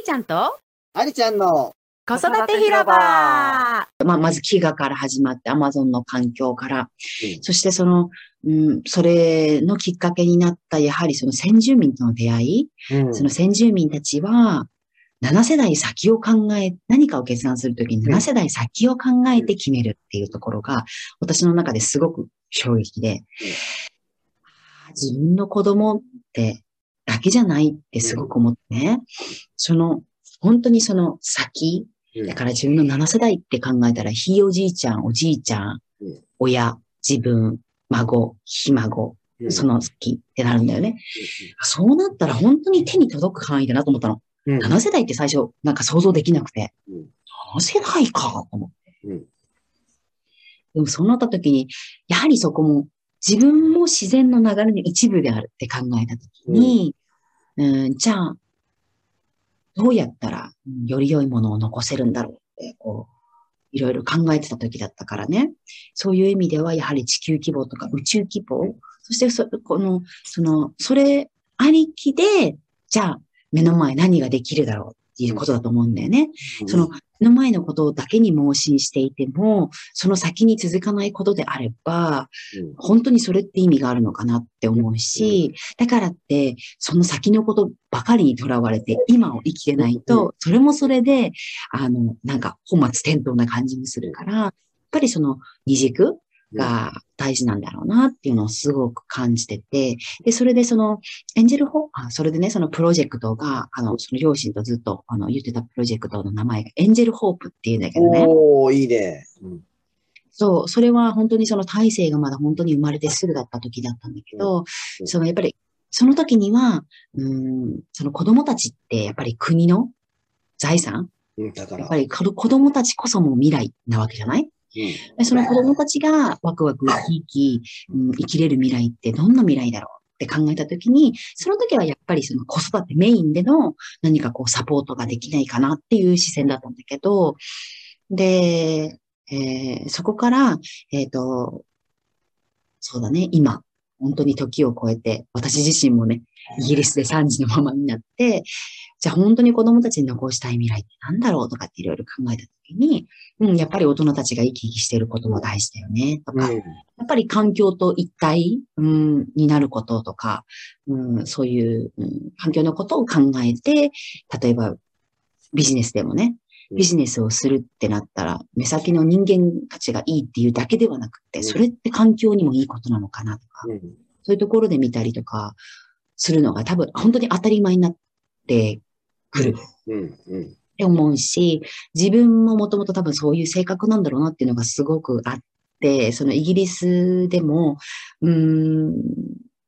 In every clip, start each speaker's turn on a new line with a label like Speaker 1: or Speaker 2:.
Speaker 1: ーちゃんと？
Speaker 2: ありちゃんの。
Speaker 1: 子育て広場。
Speaker 3: まあ、まず飢餓から始まって、アマゾンの環境から、
Speaker 2: うん。
Speaker 3: そしてその、うん、それのきっかけになった、やはりその先住民との出会い、
Speaker 2: うん。
Speaker 3: その先住民たちは、7世代先を考え、何かを決断するときに
Speaker 2: うん。
Speaker 3: 7世代先を考えて決めるっていうところが、私の中ですごく衝撃で、自分の子供ってだけじゃないってすごく思ってね、その、本当にその先、
Speaker 2: うん。
Speaker 3: だから自分の7世代って考えたら、ひいおじいちゃん、おじいちゃん
Speaker 2: うん、
Speaker 3: 親、自分、孫、ひ孫、
Speaker 2: うん。
Speaker 3: その先ってなるんだよね。そうなったら本当に手に届く範囲だなと思ったの。
Speaker 2: うん。
Speaker 3: 7世代って最初なんか想像できなくて、
Speaker 2: うん。
Speaker 3: 7世代かと思って。
Speaker 2: うん。
Speaker 3: でもそうなった時に、やはりそこも自分も自然の流れの一部であるって考えた時に、うん、じゃあ、どうやったらうんより良いものを残せるんだろうって、こう、いろいろ考えてた時だったからね。そういう意味では、やはり地球規模とか宇宙規模、そしてそ、この、その、それありきで、じゃあ、目の前何ができるだろうっていうことだと思うんだよね。その、目の前のことだけに盲信していても、その先に続かないことであれば、
Speaker 2: うん。
Speaker 3: 本当にそれって意味があるのかなって思うし、だからって、その先のことばかりにとらわれて、今を生きてない
Speaker 2: うん。
Speaker 3: と、それもそれで、あの、なんか、本末転倒な感じにするから、やっぱりその二軸が大事なんだろうなっていうのをすごく感じてて、で、それでその、エンジェルホあ、それでね、そのプロジェクトが、あの、その両親とずっと、あの、言ってたプロジェクトの名前がエンジェルホープっていうんだけどね。
Speaker 2: おー、いいね。うん
Speaker 3: そう、それは本当にその大勢がまだ本当に生まれてすぐだった時だったんだけど、
Speaker 2: うん
Speaker 3: そのやっぱり、その時には、うん、その子供たちってやっぱり国の財産？
Speaker 2: うん、だから
Speaker 3: やっぱ。り子子供たちこそも未来なわけじゃない？
Speaker 2: うん。
Speaker 3: その子供たちがワクワク生き生き、うん、生きれる未来ってどんな未来だろうって考えたときに、その時はやっぱりその子育てメインでの何かこうサポートができないかなっていう視線だったんだけど、で、えーそこから、えっ、と、そうだね、今、本当に時を超えて、私自身もね、イギリスで3児のママになって、じゃあ本当に子供たちに残したい未来って何だろうとかっていろいろ考えたときに、うん、やっぱり大人たちが生き生きしていることも大事だよね、とか、やっぱり環境と一体、うん、になることとか、うん、そういう、うん、環境のことを考えて、例えばビジネスでもね、ビジネスをするってなったら、目先の人間たちがいいっていうだけではなくて、
Speaker 2: うん。
Speaker 3: それって環境にもいいことなのかなとか、
Speaker 2: うん。
Speaker 3: そういうところで見たりとかするのが多分本当に当たり前になってくる。って思うし、自分ももともと多分そういう性格なんだろうなっていうのがすごくあって、そのイギリスでも、うーん、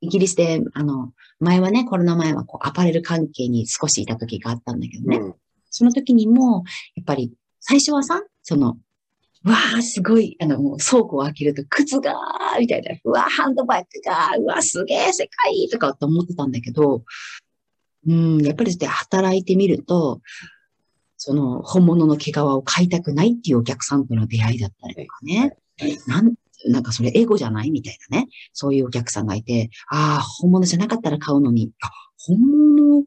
Speaker 3: イギリスで、あの、前はね、コロナ前はこうアパレル関係に少しいた時があったんだけどね。
Speaker 2: うん
Speaker 3: その時にも、やっぱり、最初はさ、その、うわー、すごい、あの、もう倉庫を開けると、靴がー、みたいな、うわー、ハンドバッグがー、うわ、すげー、世界とかって思ってたんだけど、うん、やっぱりそうやって働いてみると、その、本物の毛皮を買いたくないっていうお客さんとの出会いだったりとかね。なん、なんかそれエゴじゃないみたいなね。そういうお客さんがいて、ああ、本物じゃなかったら買うのに、あ、本物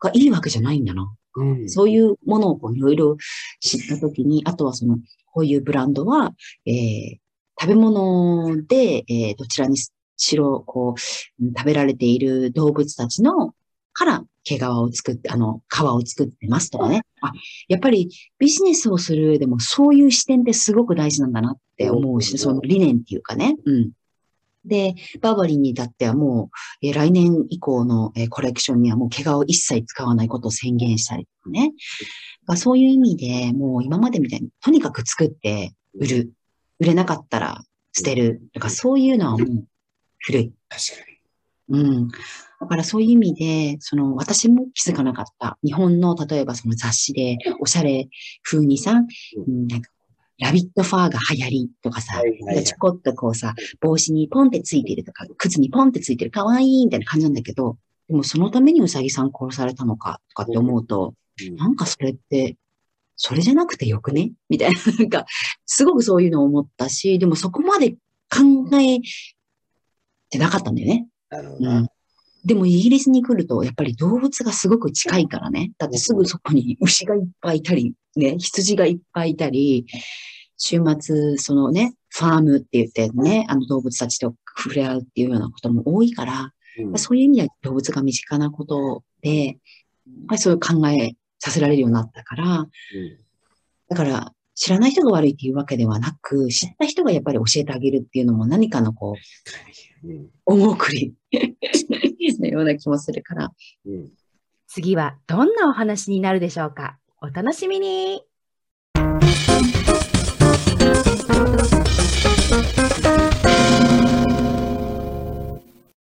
Speaker 3: がいいわけじゃないんだな。
Speaker 2: うん
Speaker 3: そういうものをいろいろ知ったときに、あとはその、こういうブランドは、えー食べ物で、えーどちらにしろ、こう、うん食べられている動物たちの、から毛皮を作って、あの、皮を作ってますとかね。あ、やっぱりビジネスをする上でもそういう視点ってすごく大事なんだなって思うし、
Speaker 2: うん
Speaker 3: その理念っていうかね。うん。で、バーバリーに至ってはもう、えー来年以降の、えーコレクションにはもう毛皮を一切使わないことを宣言したりとかね。まあそういう意味で、もう今までみたいに、とにかく作って売る。売れなかったら捨てる。とかそういうのはもう古い。
Speaker 2: 確か
Speaker 3: うん。だからそういう意味で、その私も気づかなかった。日本の例えばその雑誌でおしゃれ風にさ、うん、なんかラビットファーが流行りとかさ、
Speaker 2: はいはいはい
Speaker 3: ちょこっとこうさ、帽子にポンってついてるとか、靴にポンってついてる、かわいいみたいな感じなんだけど、でもそのためにうさぎさん殺されたのかとかって思うと、
Speaker 2: に。
Speaker 3: なんかそれって、それじゃなくてよくね？みたいな、なんか、すごくそういうのを思ったし、でもそこまで考えてなかったんだよね。
Speaker 2: なるほどな。
Speaker 3: うん。でもイギリスに来ると、やっぱり動物がすごく近いからね。だってすぐそこに牛がいっぱいいたり、ね、羊がいっぱいいたり、週末、そのね、ファームって言ってね、あの動物たちと触れ合うっていうようなことも多いから、
Speaker 2: うん。
Speaker 3: そういう意味では動物が身近なことで、やっぱりそういう考えさせられるようになったから、
Speaker 2: うん。
Speaker 3: だから知らない人が悪いっていうわけではなく、知った人がやっぱり教えてあげるっていうのも何かのこう、
Speaker 2: うん
Speaker 3: 恩送りのような気もするから、
Speaker 2: うん。
Speaker 1: 次はどんなお話になるでしょうか？お楽しみに